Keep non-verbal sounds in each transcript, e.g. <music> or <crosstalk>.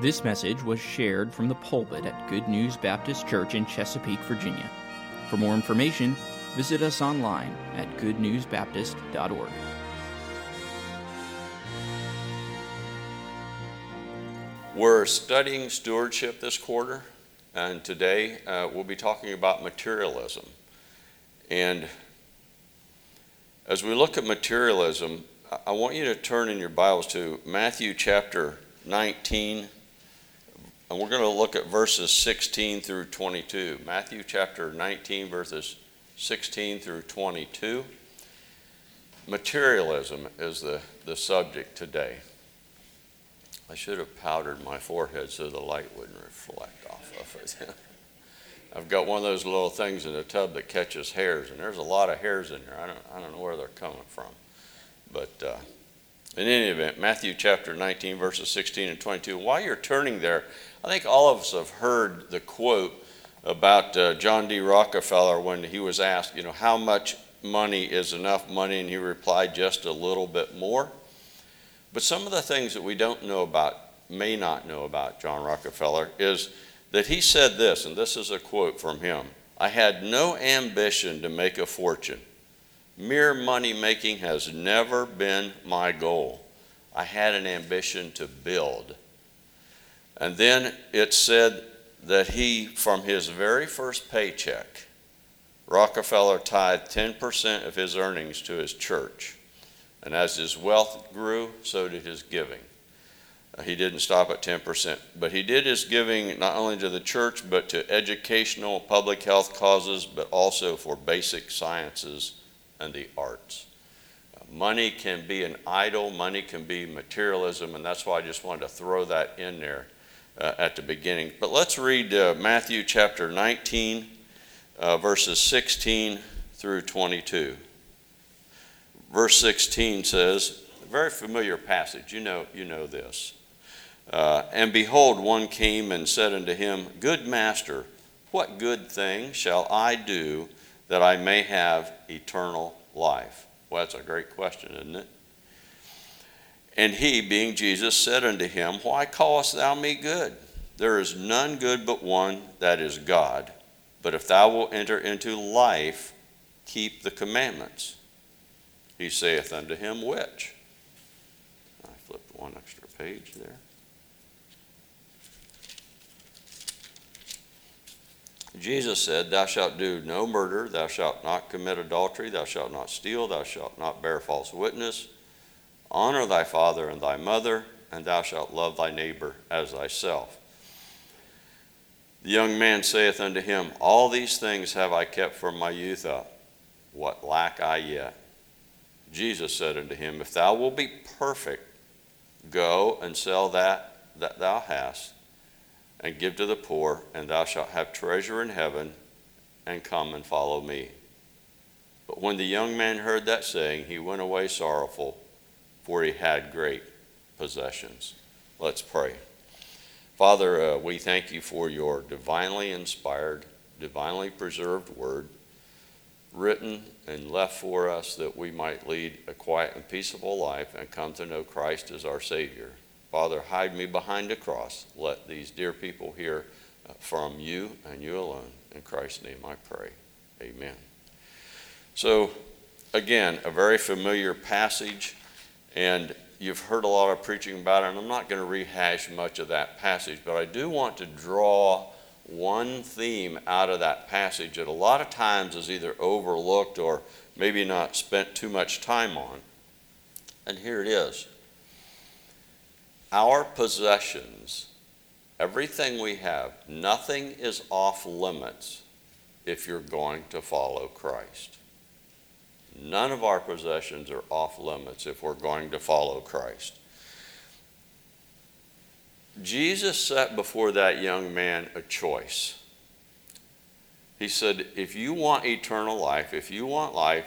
This message was shared from the pulpit at Good News Baptist Church in Chesapeake, Virginia. For more information, visit us online at goodnewsbaptist.org. We're studying stewardship this quarter, and today uh, we'll be talking about materialism. And as we look at materialism, I- I want you to turn in your Bibles to Matthew chapter 19, and we're going to look at verses 16 through 22. Matthew chapter 19, verses 16 through 22. Materialism is the, the subject today. I should have powdered my forehead so the light wouldn't reflect off of it. <laughs> I've got one of those little things in the tub that catches hairs, and there's a lot of hairs in there. I don't, I don't know where they're coming from. But uh, in any event, Matthew chapter 19, verses 16 and 22. While you're turning there, I think all of us have heard the quote about uh, John D. Rockefeller when he was asked, you know, how much money is enough money, and he replied, just a little bit more. But some of the things that we don't know about, may not know about John Rockefeller, is that he said this, and this is a quote from him I had no ambition to make a fortune. Mere money making has never been my goal. I had an ambition to build. And then it said that he, from his very first paycheck, Rockefeller tithed 10% of his earnings to his church. And as his wealth grew, so did his giving. Uh, he didn't stop at 10%, but he did his giving not only to the church, but to educational, public health causes, but also for basic sciences and the arts. Uh, money can be an idol, money can be materialism, and that's why I just wanted to throw that in there uh, at the beginning. But let's read uh, Matthew chapter 19, uh, verses 16 through 22 verse 16 says, a very familiar passage. You know, you know this. Uh, and behold, one came and said unto him, Good master, what good thing shall I do that I may have eternal life? Well, that's a great question, isn't it? And he, being Jesus, said unto him, Why callest thou me good? There is none good but one, that is God. But if thou wilt enter into life, keep the commandments. He saith unto him, Which? I flipped one extra page there. Jesus said, Thou shalt do no murder, thou shalt not commit adultery, thou shalt not steal, thou shalt not bear false witness. Honor thy father and thy mother, and thou shalt love thy neighbor as thyself. The young man saith unto him, All these things have I kept from my youth up. What lack I yet? Jesus said unto him, If thou wilt be perfect, go and sell that that thou hast, and give to the poor, and thou shalt have treasure in heaven, and come and follow me. But when the young man heard that saying, he went away sorrowful, for he had great possessions. Let's pray. Father, uh, we thank you for your divinely inspired, divinely preserved word written and left for us that we might lead a quiet and peaceable life and come to know Christ as our Savior. Father, hide me behind the cross. Let these dear people hear uh, from you and you alone. In Christ's name I pray. Amen. So, again, a very familiar passage, and you've heard a lot of preaching about it, and I'm not going to rehash much of that passage, but I do want to draw one theme out of that passage that a lot of times is either overlooked or maybe not spent too much time on. And here it is Our possessions, everything we have, nothing is off limits if you're going to follow Christ. None of our possessions are off limits if we're going to follow Christ. Jesus set before that young man a choice. He said, If you want eternal life, if you want life,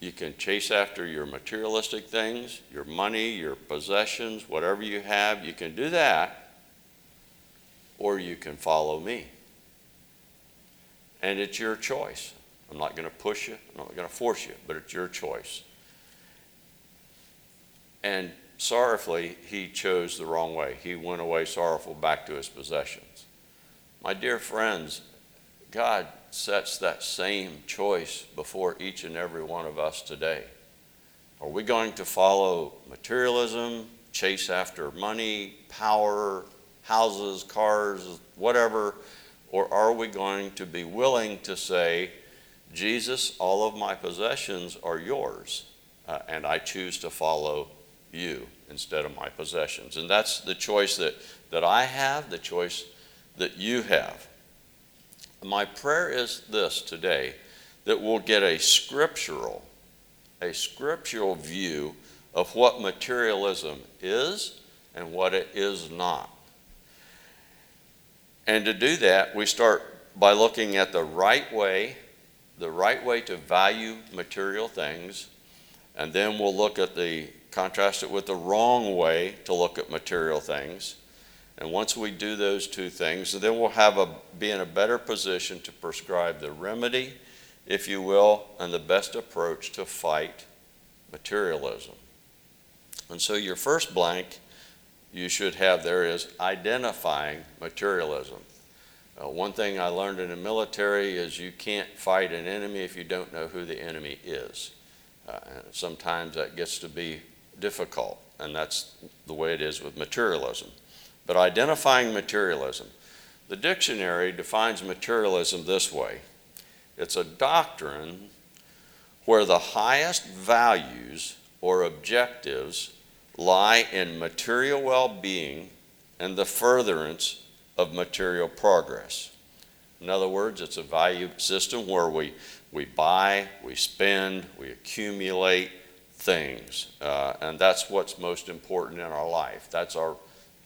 you can chase after your materialistic things, your money, your possessions, whatever you have, you can do that, or you can follow me. And it's your choice. I'm not going to push you, I'm not going to force you, but it's your choice. And sorrowfully, he chose the wrong way. He went away sorrowful back to his possessions. My dear friends, God sets that same choice before each and every one of us today. Are we going to follow materialism, chase after money, power, houses, cars, whatever? Or are we going to be willing to say, Jesus, all of my possessions are yours, uh, and I choose to follow you instead of my possessions? And that's the choice that, that I have, the choice that you have. My prayer is this today that we'll get a scriptural, a scriptural view of what materialism is and what it is not. And to do that, we start by looking at the right way, the right way to value material things, and then we'll look at the contrast it with the wrong way to look at material things. And once we do those two things, then we'll have a, be in a better position to prescribe the remedy, if you will, and the best approach to fight materialism. And so your first blank you should have there is identifying materialism. Uh, one thing I learned in the military is you can't fight an enemy if you don't know who the enemy is. Uh, sometimes that gets to be difficult, and that's the way it is with materialism. But identifying materialism. The dictionary defines materialism this way it's a doctrine where the highest values or objectives lie in material well being and the furtherance of material progress. In other words, it's a value system where we, we buy, we spend, we accumulate things. Uh, and that's what's most important in our life. That's our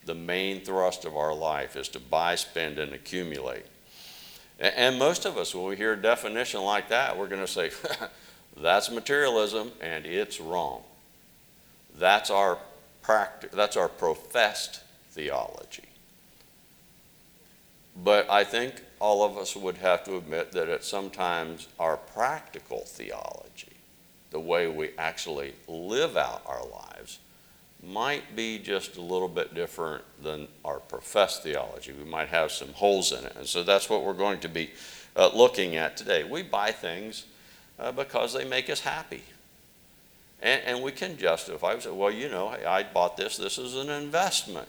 the main thrust of our life is to buy, spend, and accumulate. And most of us, when we hear a definition like that, we're going to say, <laughs> that's materialism and it's wrong. That's our, practi- that's our professed theology. But I think all of us would have to admit that it's sometimes our practical theology, the way we actually live out our lives, might be just a little bit different than our professed theology. We might have some holes in it. And so that's what we're going to be uh, looking at today. We buy things uh, because they make us happy. And, and we can justify, we say, well, you know, I bought this, this is an investment.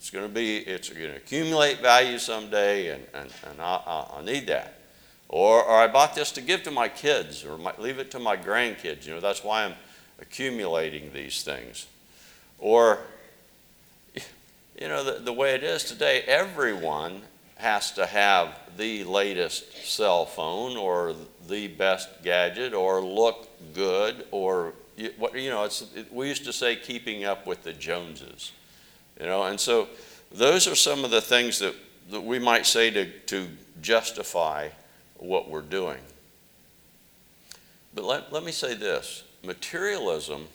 It's going to be, it's going to accumulate value someday, and, and, and I, I, need that. Or, or I bought this to give to my kids, or my, leave it to my grandkids. You know, that's why I'm accumulating these things. Or, you know, the, the way it is today, everyone has to have the latest cell phone or the best gadget or look good or what you know it's it, we used to say keeping up with the joneses you know and so those are some of the things that, that we might say to, to justify what we're doing but let, let me say this materialism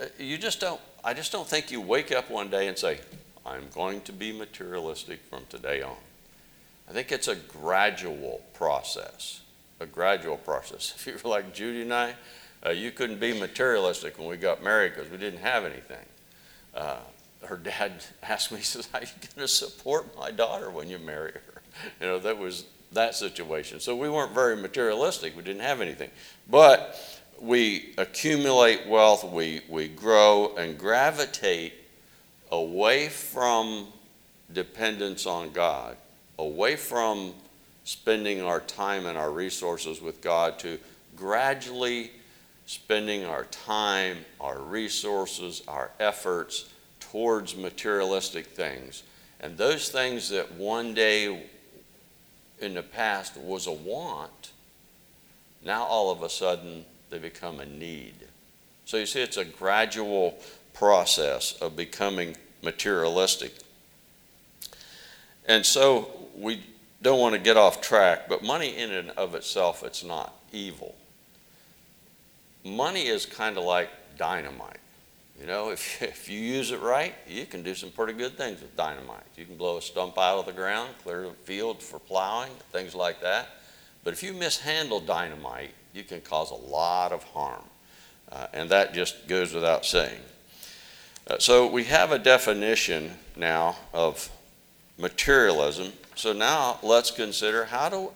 uh, you just don't, I just don't think you wake up one day and say, I'm going to be materialistic from today on. I think it's a gradual process, a gradual process. <laughs> If you were like Judy and I, uh, you couldn't be materialistic when we got married because we didn't have anything. Uh, her dad <laughs> asked me, he says, How are you going to support my daughter when you marry her? You know, that was that situation. So we weren't very materialistic. We didn't have anything. But we accumulate wealth, we, we grow and gravitate away from dependence on God, away from spending our time and our resources with God to gradually spending our time, our resources, our efforts towards materialistic things. And those things that one day in the past was a want, now all of a sudden they become a need. So you see, it's a gradual process of becoming materialistic. And so we don't want to get off track, but money in and of itself, it's not evil. Money is kind of like dynamite. You know, if, <laughs> if you use it right, you can do some pretty good things with dynamite. You can blow a stump out of the ground, clear a field for plowing, things like that. But if you mishandle dynamite, you can cause a lot of harm. Uh, and that just goes without saying. Uh, so we have a definition now of materialism. So now let's consider how do,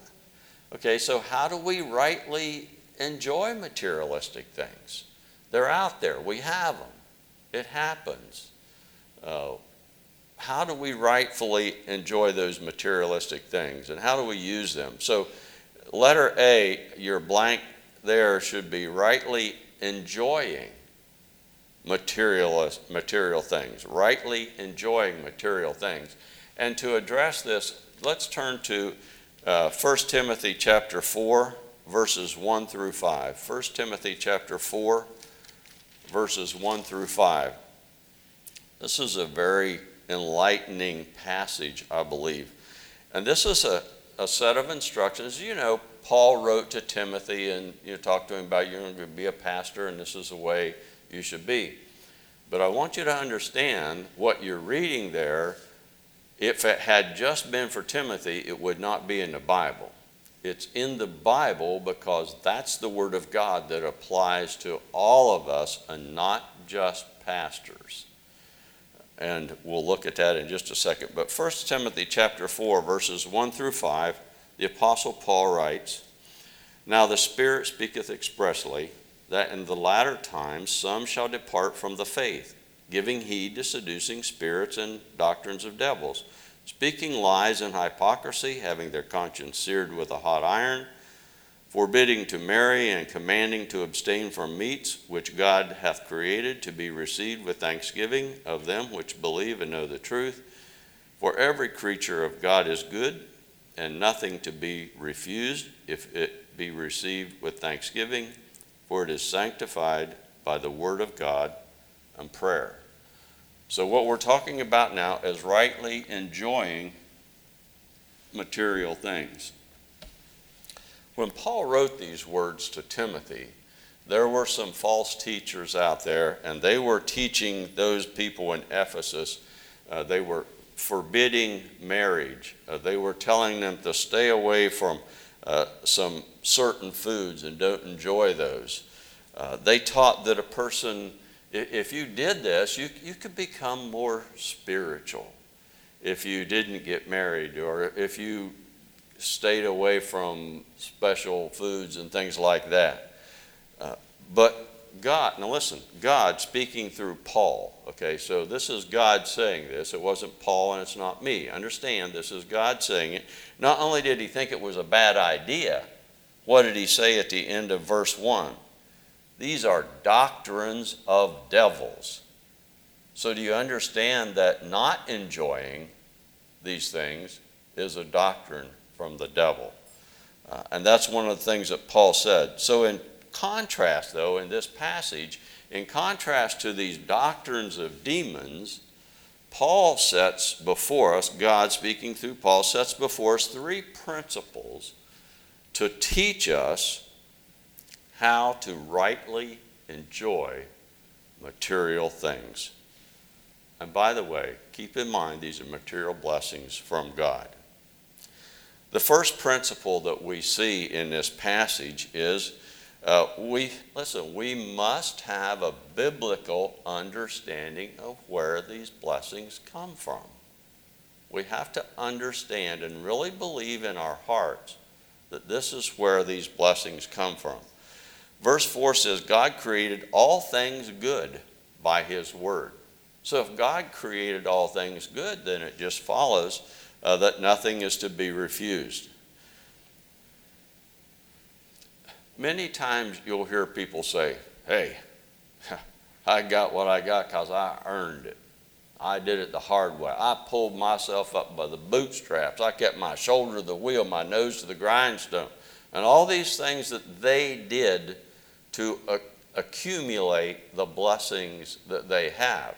okay, so how do we rightly enjoy materialistic things? They're out there, we have them, it happens. Uh, how do we rightfully enjoy those materialistic things and how do we use them? So, letter A, your blank there should be rightly enjoying material, material things, rightly enjoying material things. And to address this, let's turn to uh, 1 Timothy chapter 4, verses 1 through 5. 1 Timothy chapter 4, verses 1 through 5. This is a very enlightening passage, I believe. And this is a, a set of instructions. You know, Paul wrote to Timothy and you know, talked to him about you're going to be a pastor and this is the way you should be. But I want you to understand what you're reading there. If it had just been for Timothy, it would not be in the Bible. It's in the Bible because that's the Word of God that applies to all of us and not just pastors and we'll look at that in just a second. But 1 Timothy chapter 4 verses 1 through 5, the apostle Paul writes, "Now the Spirit speaketh expressly that in the latter times some shall depart from the faith, giving heed to seducing spirits and doctrines of devils, speaking lies and hypocrisy, having their conscience seared with a hot iron." forbidding to marry and commanding to abstain from meats which God hath created to be received with thanksgiving of them which believe and know the truth. For every creature of God is good, and nothing to be refused if it be received with thanksgiving, for it is sanctified by the word of God and prayer. So, what we're talking about now is rightly enjoying material things. When Paul wrote these words to Timothy, there were some false teachers out there, and they were teaching those people in Ephesus, uh, they were forbidding marriage. Uh, they were telling them to stay away from uh, some certain foods and don't enjoy those. Uh, they taught that a person, if you did this, you, you could become more spiritual if you didn't get married or if you stayed away from special foods and things like that. Uh, but God, now listen, God speaking through Paul, okay, so this is God saying this. It wasn't Paul and it's not me. Understand, this is God saying it. Not only did he think it was a bad idea, what did he say at the end of verse 1? These are doctrines of devils. So, do you understand that not enjoying these things is a doctrine from the devil. Uh, and that's one of the things that Paul said. So, in contrast, though, in this passage, in contrast to these doctrines of demons, Paul sets before us, God speaking through Paul, sets before us three principles to teach us how to rightly enjoy material things. And by the way, keep in mind these are material blessings from God. The first principle that we see in this passage is uh, we, listen, we must have a biblical understanding of where these blessings come from. We have to understand and really believe in our hearts that this is where these blessings come from. Verse 4 says, God created all things good by His Word. So if God created all things good, then it just follows uh, that nothing is to be refused. Many times you'll hear people say, Hey, <laughs> I got what I got because I earned it. I did it the hard way. I pulled myself up by the bootstraps. I kept my shoulder to the wheel, my nose to the grindstone. And all these things that they did to uh, accumulate the blessings that they have.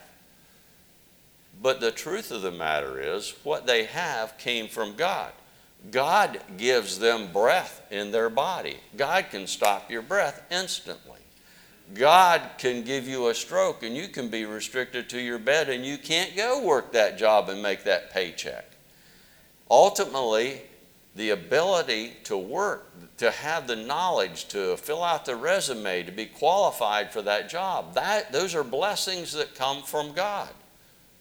But the truth of the matter is, what they have came from God. God gives them breath in their body. God can stop your breath instantly. God can give you a stroke and you can be restricted to your bed and you can't go work that job and make that paycheck. Ultimately, the ability to work, to have the knowledge, to fill out the resume, to be qualified for that job. That, those are blessings that come from God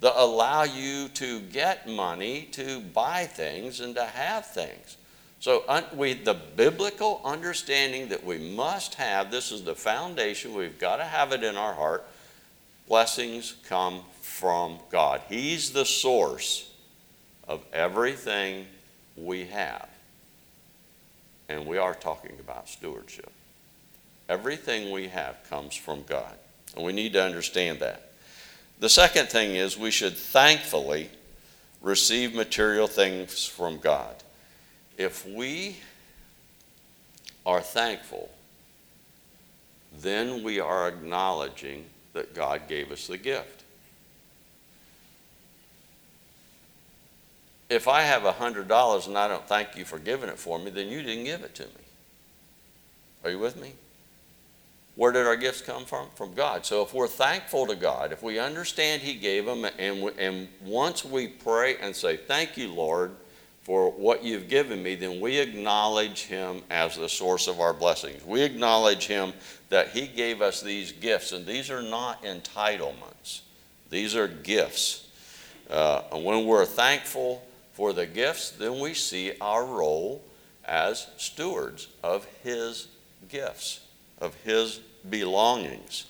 that allow you to get money, to buy things, and to have things. So, un, we, the biblical understanding that we must have this is the foundation, we've got to have it in our heart. Blessings come from God, He's the source of everything we have. And we are talking about stewardship. Everything we have comes from God. And we need to understand that. The second thing is we should thankfully receive material things from God. If we are thankful, then we are acknowledging that God gave us the gift. If I have $100 and I don't thank you for giving it for me, then you didn't give it to me. Are you with me? Where did our gifts come from? From God. So if we're thankful to God, if we understand He gave them, and, and once we pray and say, Thank you, Lord, for what you've given me, then we acknowledge Him as the source of our blessings. We acknowledge Him that He gave us these gifts, and these are not entitlements, these are gifts. Uh, and when we're thankful, for the gifts, then we see our role as stewards of His gifts, of His belongings.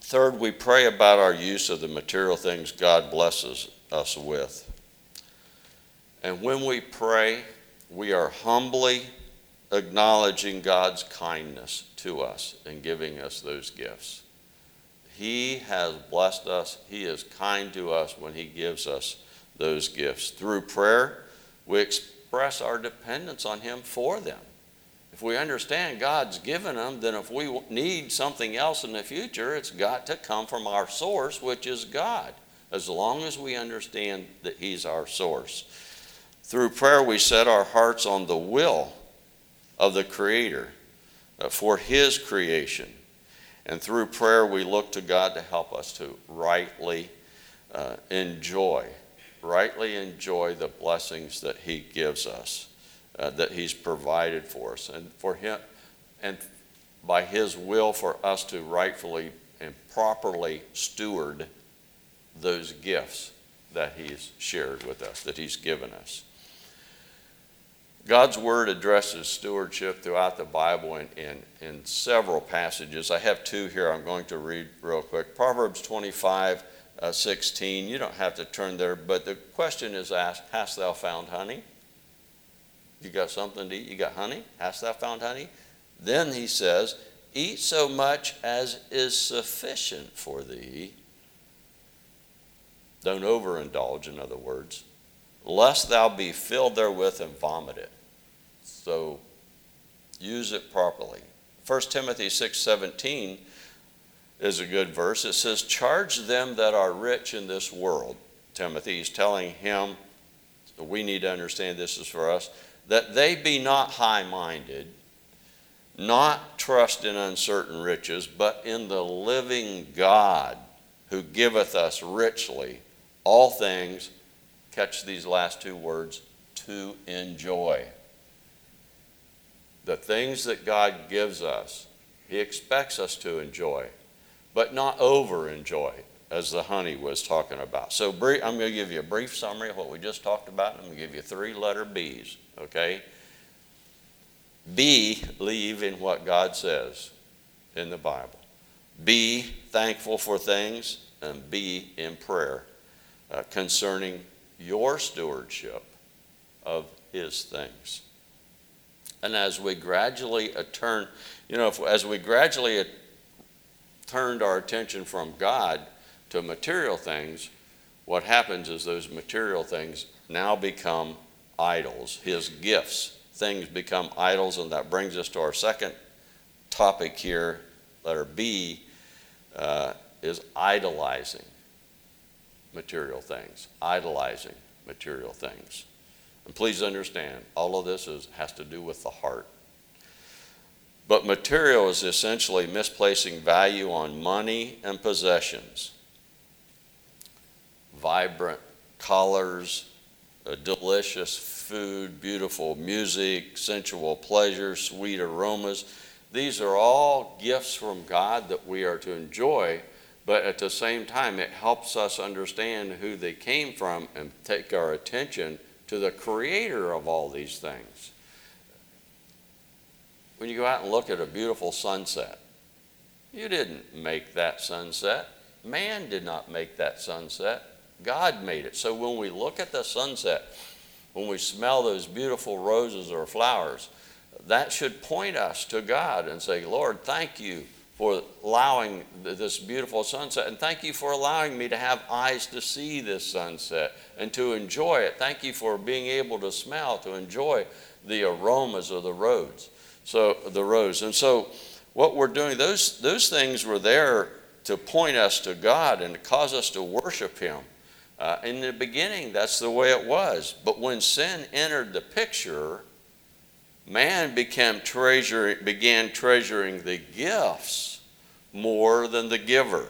Third, we pray about our use of the material things God blesses us with. And when we pray, we are humbly acknowledging God's kindness to us in giving us those gifts. He has blessed us. He is kind to us when He gives us those gifts. Through prayer, we express our dependence on Him for them. If we understand God's given them, then if we need something else in the future, it's got to come from our source, which is God, as long as we understand that He's our source. Through prayer, we set our hearts on the will of the Creator uh, for His creation. And through prayer, we look to God to help us to rightly uh, enjoy, rightly enjoy the blessings that He gives us, uh, that He's provided for us, and for Him, and by His will for us to rightfully and properly steward those gifts that He's shared with us, that He's given us. God's Word addresses stewardship throughout the Bible in, in, in, several passages. I have two here I'm going to read real quick. Proverbs 25, uh, 16. You don't have to turn there, but the question is asked Hast thou found honey? You got something to eat? You got honey? Hast thou found honey? Then he says, Eat so much as is sufficient for thee. Don't overindulge, in other words lest thou be filled therewith and vomit it. So use it properly. 1 Timothy 6:17 is a good verse. It says, "Charge them that are rich in this world." Timothy is telling him, we need to understand this is for us, that they be not high-minded, not trust in uncertain riches, but in the living God who giveth us richly all things catch these last two words to enjoy. The things that God gives us, He expects us to enjoy, but not over enjoy, as the honey was talking about. So, I'm going to give you a brief summary of what we just talked about. I'm going to give you three letter B's, okay? B, believe in what God says in the Bible. Be thankful for things, and be in prayer uh, concerning your stewardship of His things. And as we gradually turn, you know, if, as we gradually turned our attention from God to material things, what happens is those material things now become idols. His gifts, things become idols, and that brings us to our second topic here, letter B, uh, is idolizing material things, idolizing material things. And please understand, all of this is, has to do with the heart. But material is essentially misplacing value on money and possessions. Vibrant colors, delicious food, beautiful music, sensual pleasure, sweet aromas. These are all gifts from God that we are to enjoy, but at the same time, it helps us understand who they came from and take our attention to the creator of all these things. When you go out and look at a beautiful sunset, you didn't make that sunset. Man did not make that sunset. God made it. So when we look at the sunset, when we smell those beautiful roses or flowers, that should point us to God and say, Lord, thank you for allowing this beautiful sunset, and thank you for allowing me to have eyes to see this sunset and to enjoy it. Thank you for being able to smell, to enjoy the aromas of the roads. So the rose. And so what we're doing, those, those things were there to point us to God and to cause us to worship Him. Uh, in the beginning, that's the way it was. But when sin entered the picture, man became began treasuring the gifts more than the giver.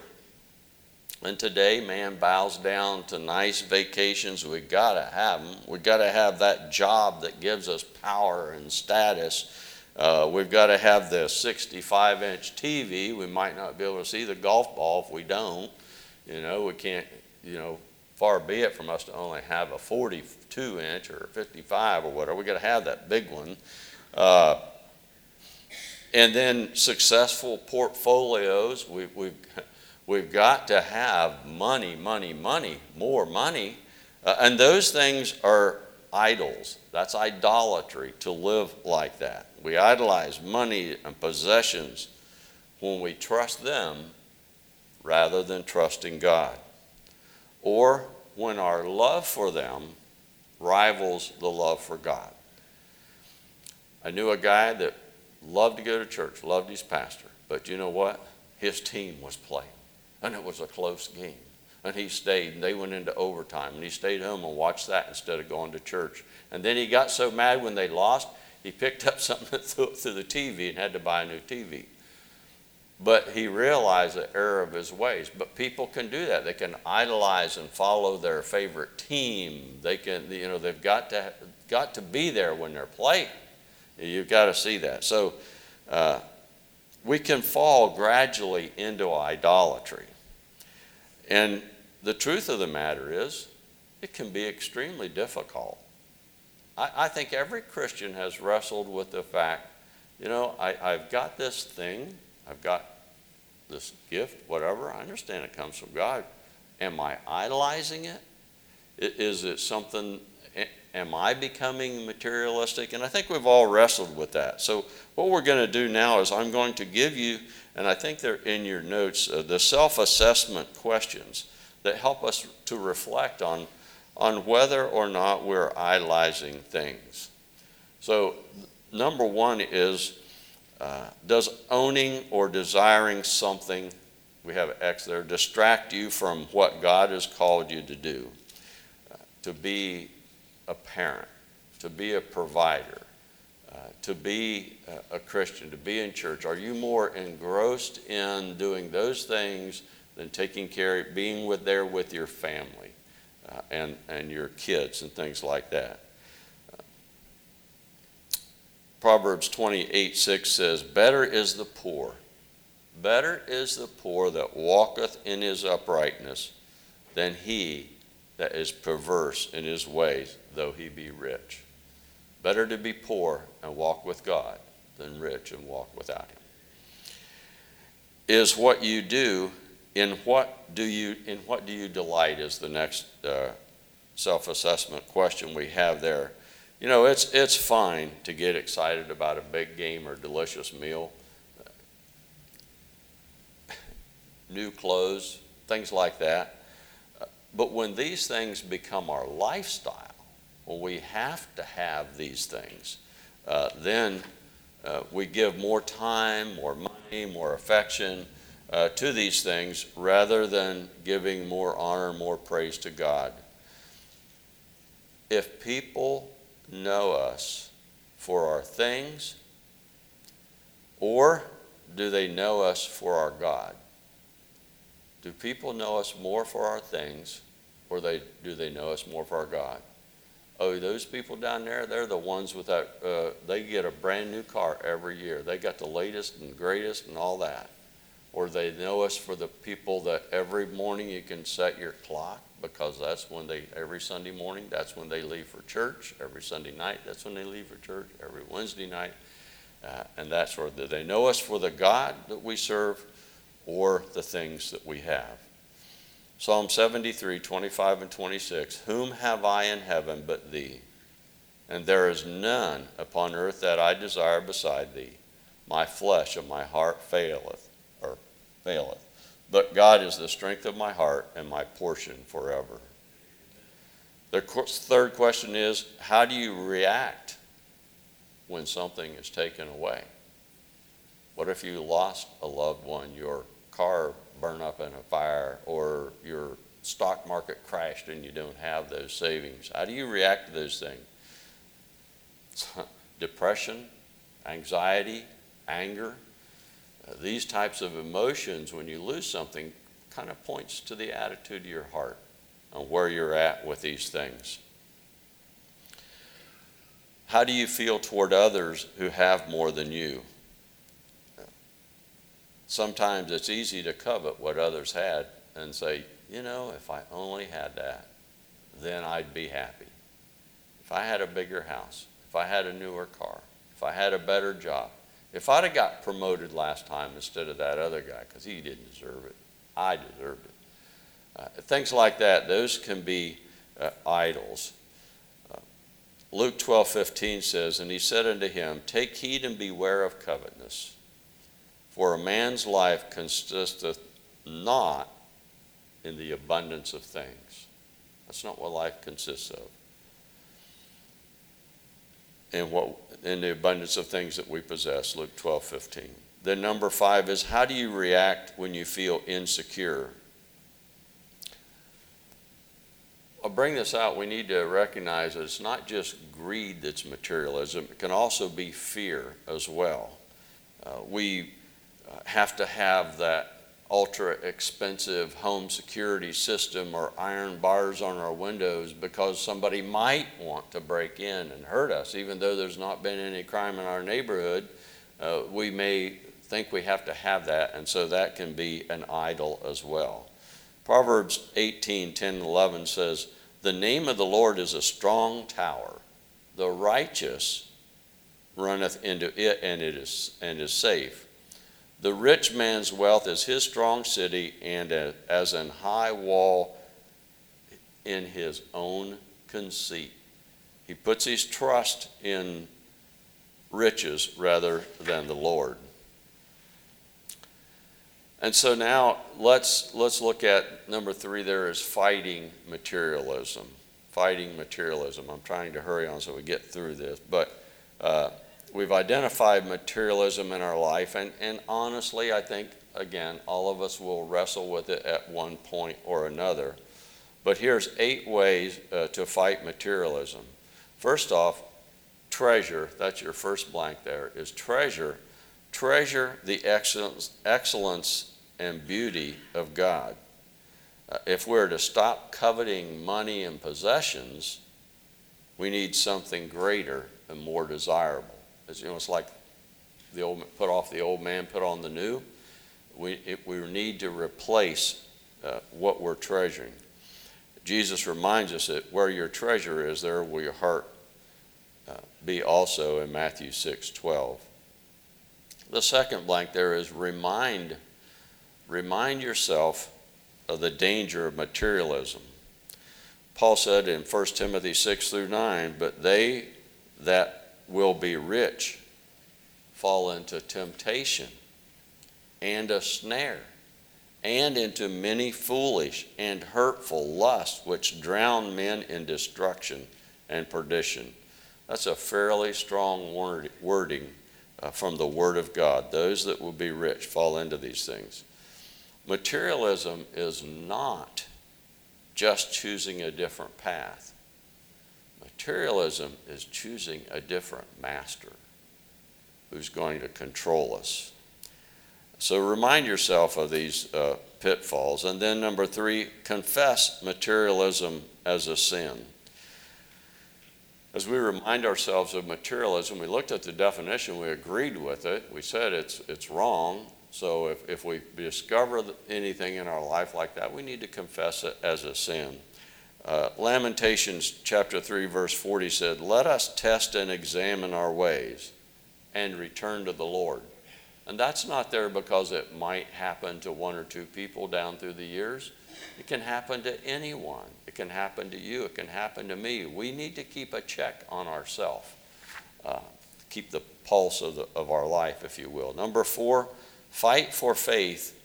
And today, man bows down to nice vacations. We gotta have them. We gotta have that job that gives us power and status. Uh, we've got to have the 65 inch TV. We might not be able to see the golf ball if we don't. You know, we can't, you know, far be it from us to only have a 42 inch or 55 or whatever. We've got to have that big one. Uh, and then successful portfolios. We, we've, we've got to have money, money, money, more money. Uh, and those things are idols. That's idolatry to live like that. We idolize money and possessions when we trust them rather than trusting God or when our love for them rivals the love for God. I knew a guy that loved to go to church, loved his pastor, but you know what? His team was playing, and it was a close game. And he stayed, and they went into overtime, and he stayed home and watched that instead of going to church. And then he got so mad when they lost, he picked up <laughs> something and threw it through the TV and had to buy a new TV. But he realized the error of his ways. But people can do that. They can idolize and follow their favorite team. They can, you know, they've got to got to be there when they're playing. You've got to see that. So uh, we can fall gradually into idolatry. And the truth of the matter is, it can be extremely difficult. I, I think every Christian has wrestled with the fact, you know, I, I've got this thing I've got this gift, whatever. I understand it comes from God. Am I idolizing it? Is it something, am I becoming materialistic? And I think we've all wrestled with that. So, what we're going to do now is I'm going to give you, and I think they're in your notes, uh, the self assessment questions that help us to reflect on, on whether or not we're idolizing things. So, number one is uh, does owning or desiring something, we have X there, distract you from what God has called you to do? Uh, to be a parent, to be a provider, uh, to be a, a Christian, to be in church? Are you more engrossed in doing those things than taking care, being with there with your family uh, and, and your kids and things like that? Proverbs 28 6 says, Better is the poor, better is the poor that walketh in his uprightness than he that is perverse in his ways, though he be rich. Better to be poor and walk with God than rich and walk without him. Is what you do in what do you in what do you delight is the next uh, self-assessment question we have there you know, it's, it's fine to get excited about a big game or delicious meal, <laughs> new clothes, things like that. But when these things become our lifestyle, when we have to have these things, uh, then uh, we give more time, more money, more affection uh, to these things rather than giving more honor, more praise to God. If people know us for our things, or do they know us for our God? Do people know us more for our things, or they, do they know us more for our God? Oh, those people down there, they're the ones with that, uh, they get a brand new car every year. They got the latest and greatest and all that. Or they know us for the people that every morning you can set your clock because that's when they, every Sunday morning, that's when they leave for church. Every Sunday night, that's when they leave for church. Every Wednesday night, uh, and that sort of. They know us for the God that we serve or the things that we have. Psalm 73, 25 and 26. Whom have I in heaven but thee? And there is none upon earth that I desire beside thee. My flesh and my heart faileth, or faileth. But God is the strength of my heart and my portion forever. The third question is how do you react when something is taken away? What if you lost a loved one, your car burned up in a fire, or your stock market crashed and you don't have those savings? How do you react to those things? <laughs> Depression, anxiety, anger, uh, these types of emotions, when you lose something, kind of points to the attitude of your heart on where you're at with these things. How do you feel toward others who have more than you? Sometimes it's easy to covet what others had and say, you know, if I only had that, then I'd be happy. If I had a bigger house, if I had a newer car, if I had a better job, if I'd have got promoted last time instead of that other guy, because he didn't deserve it, I deserved it. Uh, things like that, those can be uh, idols. Uh, Luke 12, 15 says, And he said unto him, Take heed and beware of covetousness, for a man's life consisteth not in the abundance of things. That's not what life consists of. And what in the abundance of things that we possess, Luke 12, 15. Then number five is how do you react when you feel insecure? I'll bring this out. We need to recognize that it's not just greed that's materialism, it can also be fear as well. Uh, we have to have that ultra expensive home security system or iron bars on our windows because somebody might want to break in and hurt us. Even though there's not been any crime in our neighborhood, uh, we may think we have to have that, and so that can be an idol as well. Proverbs 18 10 and 11 says, The name of the Lord is a strong tower. The righteous runneth into it and it is and is safe. The rich man's wealth is his strong city, and as an high wall in his own conceit. He puts his trust in riches rather than the Lord. And so now let's let's look at number three. There is fighting materialism. Fighting materialism. I'm trying to hurry on so we get through this, but. Uh, we've identified materialism in our life, and, and honestly, I think, again, all of us will wrestle with it at one point or another. But here's eight ways uh, to fight materialism. First off, treasure, that's your first blank there, is treasure. Treasure the excellence, excellence and beauty of God. Uh, if we're to stop coveting money and possessions, we need something greater and more desirable. It's, you know, it's like the old put off the old man, put on the new. We, it, we need to replace uh, what we're treasuring. Jesus reminds us that where your treasure is, there will your heart uh, be also in Matthew 6 12. The second blank there is remind, remind yourself of the danger of materialism. Paul said in 1 Timothy 6 through 9, but they that will be rich fall into temptation and a snare and into many foolish and hurtful lusts which drown men in destruction and perdition. That's a fairly strong word, wording uh, from the Word of God. Those that will be rich fall into these things. Materialism is not just choosing a different path. Materialism is choosing a different master who's going to control us. So remind yourself of these uh, pitfalls. And then, number three, confess materialism as a sin. as we remind ourselves of materialism, we looked at the definition, we agreed with it, we said it's, it's wrong. So if, if we discover anything in our life like that, we need to confess it as a sin. Uh, Lamentations chapter 3, verse 40 said, Let us test and examine our ways and return to the Lord. And that's not there because it might happen to one or two people down through the years. It can happen to anyone. It can happen to you. It can happen to me. We need to keep a check on ourselves, uh, keep the pulse of, the, of our life, if you will. Number four, fight for faith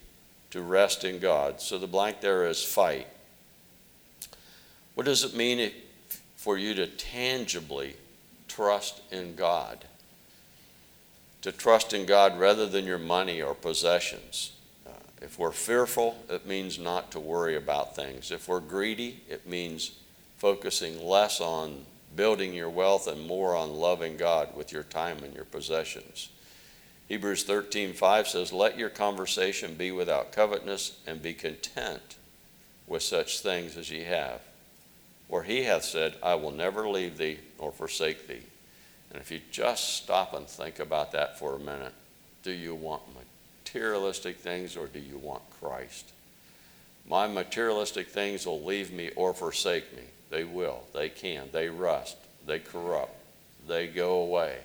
to rest in God. So the blank there is fight. What does it mean if, for you to tangibly trust in God? To trust in God rather than your money or possessions. Uh, if we're fearful, it means not to worry about things. If we're greedy, it means focusing less on building your wealth and more on loving God with your time and your possessions. Hebrews 13:5 says, "Let your conversation be without covetousness, and be content with such things as ye have." Where he hath said, I will never leave thee nor forsake thee. And if you just stop and think about that for a minute, do you want materialistic things or do you want Christ? My materialistic things will leave me or forsake me. They will. They can. They rust. They corrupt. They go away.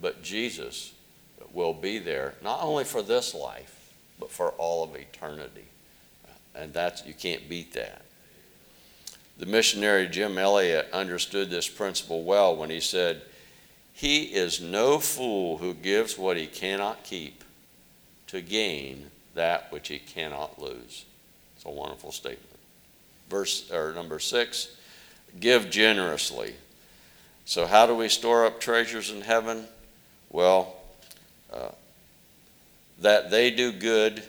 But Jesus will be there, not only for this life, but for all of eternity. And that's, you can't beat that. The missionary Jim Elliot understood this principle well when he said, He is no fool who gives what he cannot keep to gain that which he cannot lose. It's a wonderful statement. Verse or number six, give generously. So, how do we store up treasures in heaven? Well, uh, that they do good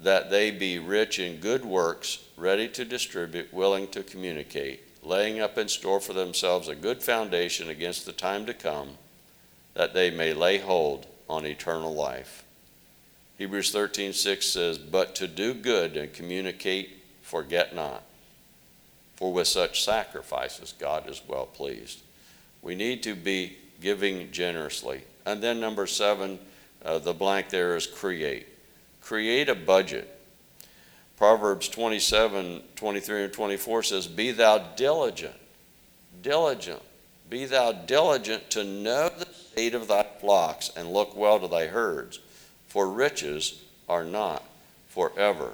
that they be rich in good works, ready to distribute, willing to communicate, laying up in store for themselves a good foundation against the time to come, that they may lay hold on eternal life. Hebrews 13:6 says, "But to do good and communicate, forget not, for with such sacrifices God is well pleased." We need to be giving generously. And then number seven, uh, the blank there is create create a budget. Proverbs 27, 23, and 24 says, Be thou diligent, diligent, be thou diligent to know the state of thy flocks and look well to thy herds, for riches are not forever.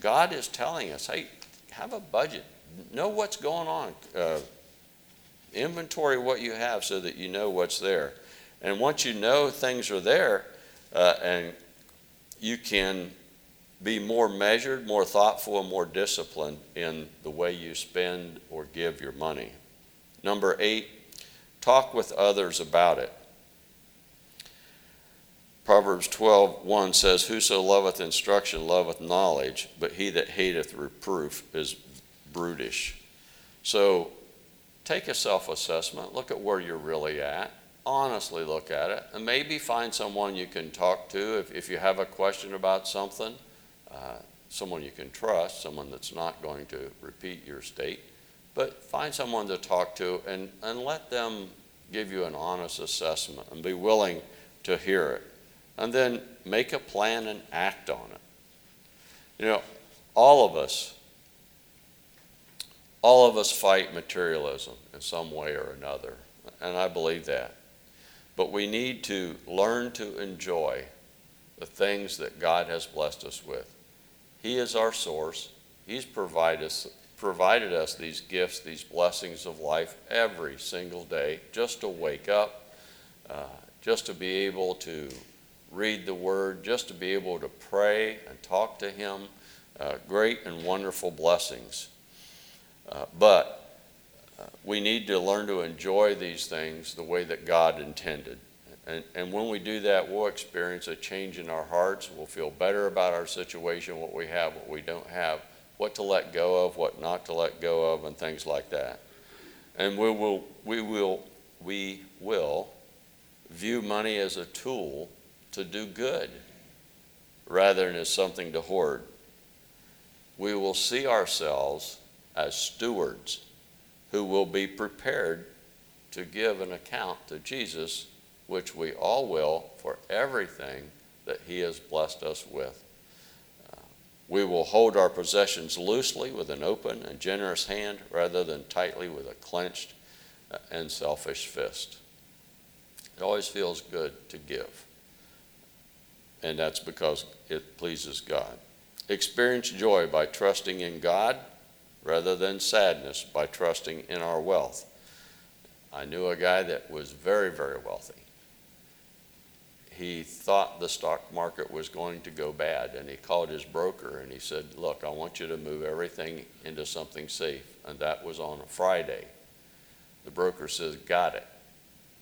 God is telling us, hey, have a budget. Know what's going on. Uh, inventory what you have so that you know what's there. And once you know things are there uh, and you can be more measured, more thoughtful, and more disciplined in the way you spend or give your money. Number eight, talk with others about it. Proverbs 12, 1 says, Whoso loveth instruction loveth knowledge, but he that hateth reproof is brutish. So take a self assessment, look at where you're really at honestly look at it and maybe find someone you can talk to if, if you have a question about something, uh, someone you can trust, someone that's not going to repeat your state. But find someone to talk to and, and let them give you an honest assessment and be willing to hear it. And then make a plan and act on it. You know, all of us, all of us fight materialism in some way or another. And I believe that. But we need to learn to enjoy the things that God has blessed us with. He is our source. He's provided us, provided us these gifts, these blessings of life every single day just to wake up, uh, just to be able to read the Word, just to be able to pray and talk to Him. Uh, great and wonderful blessings. Uh, but we need to learn to enjoy these things the way that God intended. And, and when we do that, we'll experience a change in our hearts. We'll feel better about our situation, what we have, what we don't have, what to let go of, what not to let go of, and things like that. And we will, we will, we will view money as a tool to do good rather than as something to hoard. We will see ourselves as stewards who will be prepared to give an account to Jesus, which we all will, for everything that He has blessed us with. Uh, we will hold our possessions loosely with an open and generous hand rather than tightly with a clenched uh, and selfish fist. It always feels good to give, and that's because it pleases God. Experience joy by trusting in God rather than sadness by trusting in our wealth. I knew a guy that was very, very wealthy. He thought the stock market was going to go bad, and he called his broker and he said, Look, I want you to move everything into something safe. And that was on a Friday. The broker says, Got it.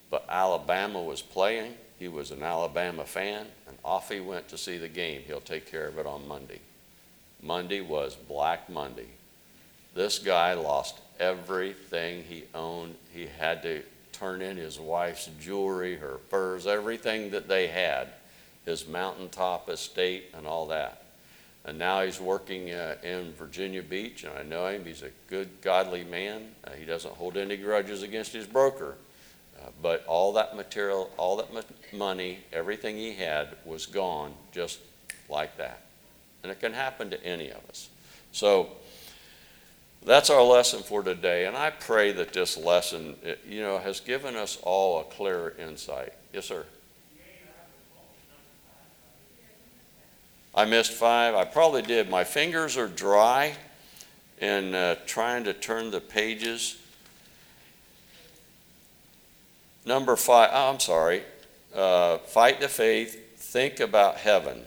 But Alabama was playing. He was an Alabama fan, and off he went to see the game. He'll take care of it on Monday. Monday was Black Monday. This guy lost everything he owned. He had to turn in his wife's jewelry, her furs, everything that they had, his mountaintop estate, and all that. And now he's working uh, in Virginia Beach, and I know him. He's a good, godly man. Uh, he doesn't hold any grudges against his broker. Uh, but all that material, all that money, everything he had was gone just like that. And it can happen to any of us. So, that's our lesson for today, and I pray that this lesson, you know, has given us all a clearer insight. Yes, sir. I missed five. I probably did. My fingers are dry in uh, trying to turn the pages. Number five, oh, I'm sorry. Uh, fight the faith, think about heaven.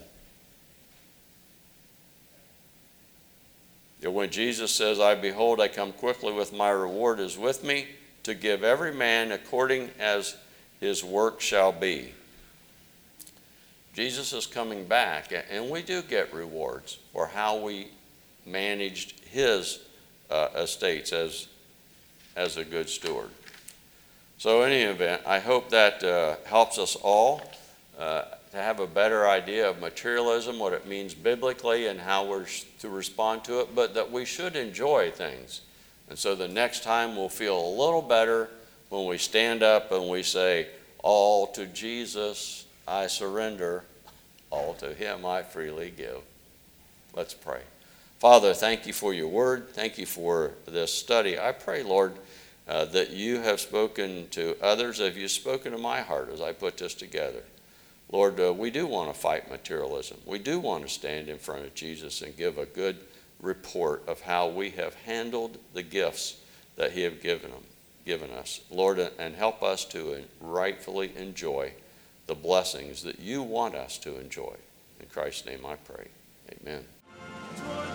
When Jesus says, I behold, I come quickly with my reward is with me to give every man according as his work shall be. Jesus is coming back, and we do get rewards for how we managed his uh, estates as, as a good steward. So, in any event, I hope that uh, helps us all. Uh, to have a better idea of materialism, what it means biblically, and how we're to respond to it, but that we should enjoy things. And so the next time we'll feel a little better when we stand up and we say, All to Jesus I surrender, all to Him I freely give. Let's pray. Father, thank you for your word. Thank you for this study. I pray, Lord, uh, that you have spoken to others, have you spoken to my heart as I put this together. Lord, uh, we do want to fight materialism. We do want to stand in front of Jesus and give a good report of how we have handled the gifts that He has given, them, given us. Lord, uh, and help us to rightfully enjoy the blessings that you want us to enjoy. In Christ's name I pray. Amen.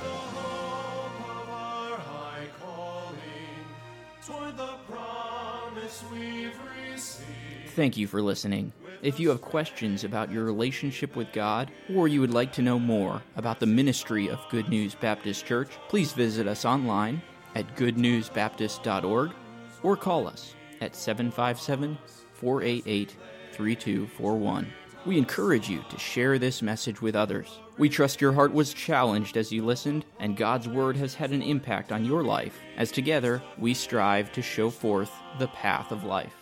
Thank you for listening. If you have questions about your relationship with God, or you would like to know more about the ministry of Good News Baptist Church, please visit us online at goodnewsbaptist.org or call us at 757 488 3241. We encourage you to share this message with others. We trust your heart was challenged as you listened, and God's Word has had an impact on your life, as together we strive to show forth the path of life.